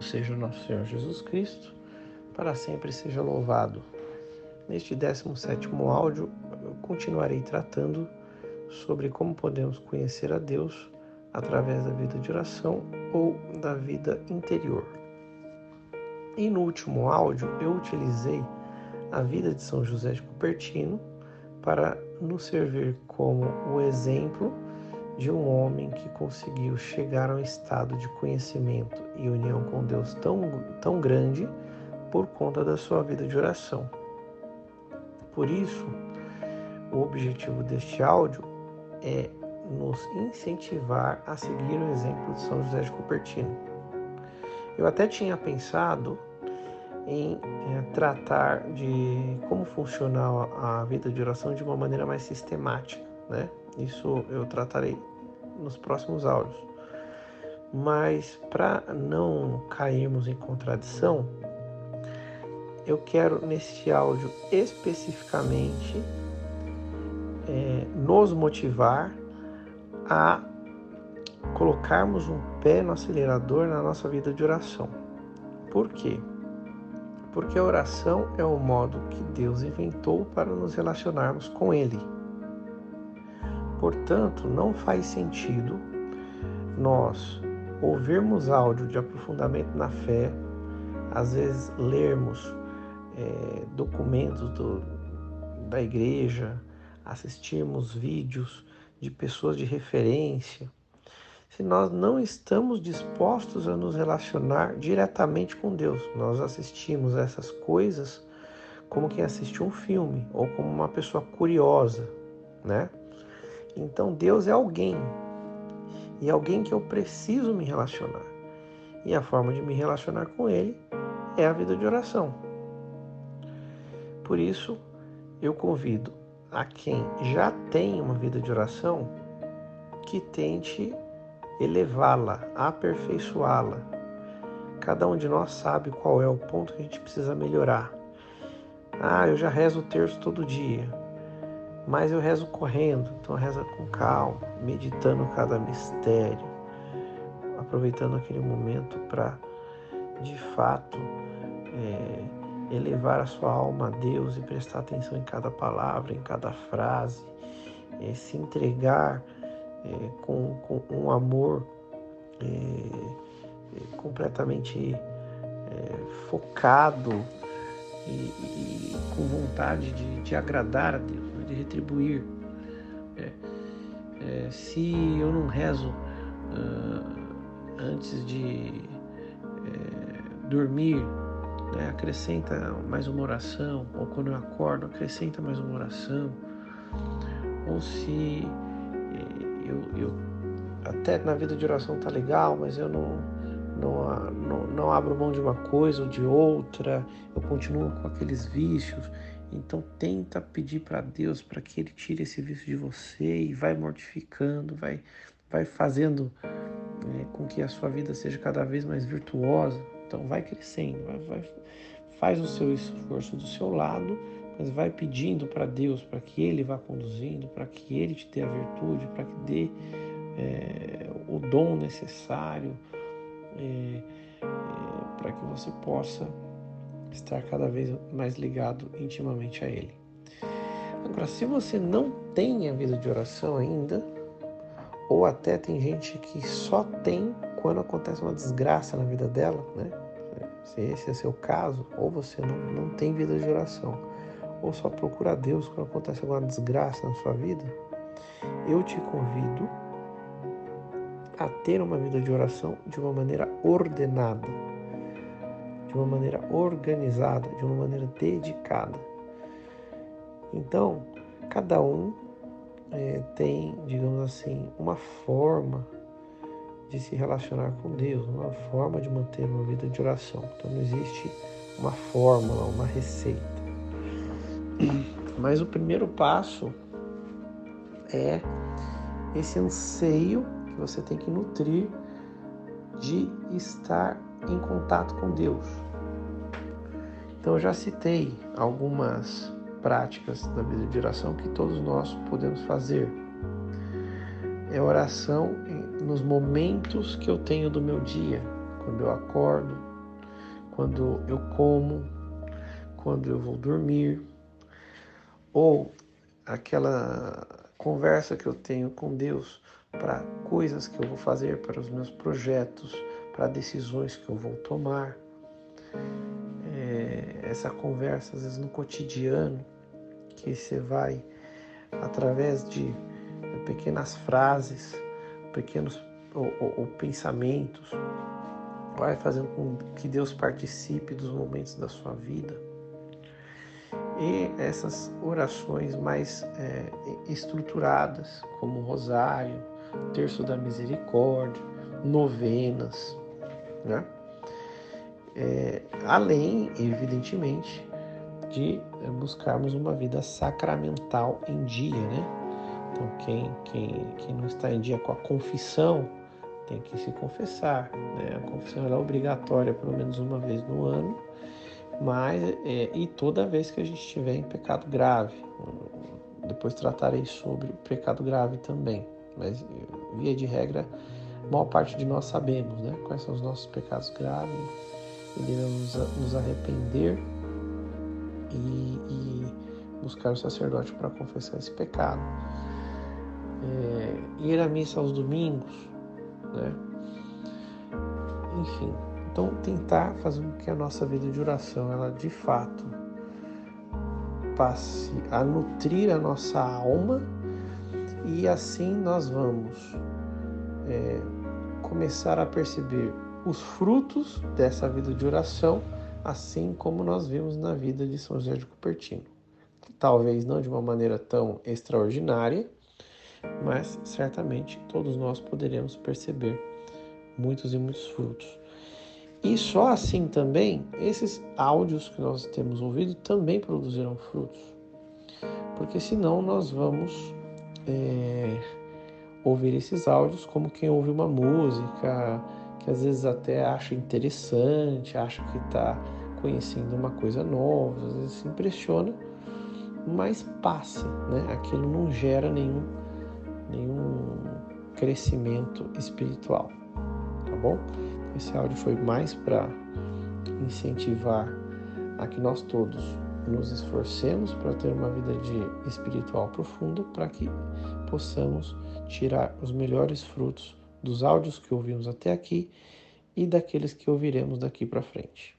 seja o nosso Senhor Jesus Cristo, para sempre seja louvado. Neste 17 áudio, eu continuarei tratando sobre como podemos conhecer a Deus através da vida de oração ou da vida interior. E no último áudio, eu utilizei a vida de São José de Cupertino para nos servir como o exemplo de um homem que conseguiu chegar a um estado de conhecimento e união com Deus tão, tão grande por conta da sua vida de oração. Por isso, o objetivo deste áudio é nos incentivar a seguir o exemplo de São José de Cupertino. Eu até tinha pensado em é, tratar de como funciona a vida de oração de uma maneira mais sistemática, né? Isso eu tratarei nos próximos áudios. Mas para não cairmos em contradição, eu quero neste áudio especificamente é, nos motivar a colocarmos um pé no acelerador na nossa vida de oração. Por quê? Porque a oração é o modo que Deus inventou para nos relacionarmos com Ele. Portanto, não faz sentido nós ouvirmos áudio de aprofundamento na fé, às vezes lermos é, documentos do, da igreja, assistirmos vídeos de pessoas de referência, se nós não estamos dispostos a nos relacionar diretamente com Deus. Nós assistimos essas coisas como quem assiste um filme ou como uma pessoa curiosa, né? Então Deus é alguém e é alguém que eu preciso me relacionar. E a forma de me relacionar com Ele é a vida de oração. Por isso, eu convido a quem já tem uma vida de oração que tente elevá-la, aperfeiçoá-la. Cada um de nós sabe qual é o ponto que a gente precisa melhorar. Ah, eu já rezo o terço todo dia, mas eu rezo correndo, então reza com calma, meditando cada mistério, aproveitando aquele momento para, de fato, é, elevar a sua alma a Deus e prestar atenção em cada palavra, em cada frase, é, se entregar é, com, com, um amor completamente focado e, e, com vontade de, de, agradar a Deus, né, de retribuir. É, se eu não rezo uh, antes de dormir, né, acrescenta mais uma oração, ou quando eu acordo, acrescenta mais uma oração, ou se eu, eu até na vida de oração tá legal, mas eu não, não, não, não abro mão de uma coisa ou de outra, eu continuo com aqueles vícios. Então tenta pedir para Deus para que Ele tire esse vício de você e vai mortificando, vai, vai fazendo é, com que a sua vida seja cada vez mais virtuosa. Então vai crescendo, vai, vai, faz o seu esforço do seu lado mas vai pedindo para Deus para que Ele vá conduzindo, para que Ele te dê a virtude, para que dê é, o dom necessário, é, é, para que você possa estar cada vez mais ligado intimamente a Ele. Agora, se você não tem a vida de oração ainda, ou até tem gente que só tem quando acontece uma desgraça na vida dela, né? Se esse é seu caso, ou você não, não tem vida de oração ou só procura a Deus quando acontece alguma desgraça na sua vida, eu te convido a ter uma vida de oração de uma maneira ordenada, de uma maneira organizada, de uma maneira dedicada. Então, cada um é, tem, digamos assim, uma forma de se relacionar com Deus, uma forma de manter uma vida de oração. Então, não existe uma fórmula, uma receita. Mas o primeiro passo é esse anseio que você tem que nutrir de estar em contato com Deus. Então eu já citei algumas práticas da vida de oração que todos nós podemos fazer. É oração nos momentos que eu tenho do meu dia, quando eu acordo, quando eu como, quando eu vou dormir, ou aquela conversa que eu tenho com Deus para coisas que eu vou fazer, para os meus projetos, para decisões que eu vou tomar. É, essa conversa, às vezes, no cotidiano, que você vai, através de pequenas frases, pequenos ou, ou, ou pensamentos, vai fazendo com que Deus participe dos momentos da sua vida. E essas orações mais é, estruturadas, como Rosário, Terço da Misericórdia, novenas, né? É, além, evidentemente, de buscarmos uma vida sacramental em dia, né? Então, quem, quem, quem não está em dia com a confissão tem que se confessar, né? A confissão é obrigatória pelo menos uma vez no ano, mas é, e toda vez que a gente estiver em pecado grave. Depois tratarei sobre pecado grave também, mas via de regra, a maior parte de nós sabemos, né? Quais são os nossos pecados graves e devemos nos arrepender e, e buscar o sacerdote para confessar esse pecado. É, ir à missa aos domingos, né? Enfim, então tentar fazer com que a nossa vida de oração, ela de fato passe a nutrir a nossa alma e assim nós vamos é, começar a perceber os frutos dessa vida de oração, assim como nós vimos na vida de São José de Cupertino. Talvez não de uma maneira tão extraordinária, mas certamente todos nós poderemos perceber muitos e muitos frutos. E só assim também, esses áudios que nós temos ouvido também produzirão frutos. Porque senão nós vamos é, ouvir esses áudios como quem ouve uma música, que às vezes até acha interessante, acha que está conhecendo uma coisa nova, às vezes se impressiona, mas passa, né? Aquilo não gera nenhum, nenhum crescimento espiritual, tá bom? Esse áudio foi mais para incentivar a que nós todos nos esforcemos para ter uma vida de espiritual profunda, para que possamos tirar os melhores frutos dos áudios que ouvimos até aqui e daqueles que ouviremos daqui para frente.